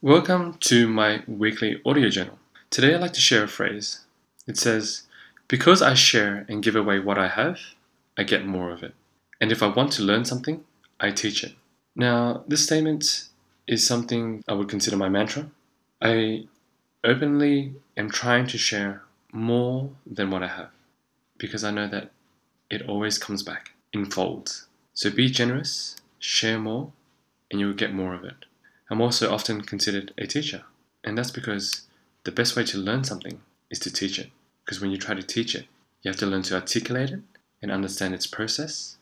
Welcome to my weekly audio journal. Today I'd like to share a phrase. It says, Because I share and give away what I have, I get more of it. And if I want to learn something, I teach it. Now, this statement is something I would consider my mantra. I openly am trying to share more than what I have because I know that it always comes back in folds. So be generous, share more, and you will get more of it. I'm also often considered a teacher, and that's because the best way to learn something is to teach it. Because when you try to teach it, you have to learn to articulate it and understand its process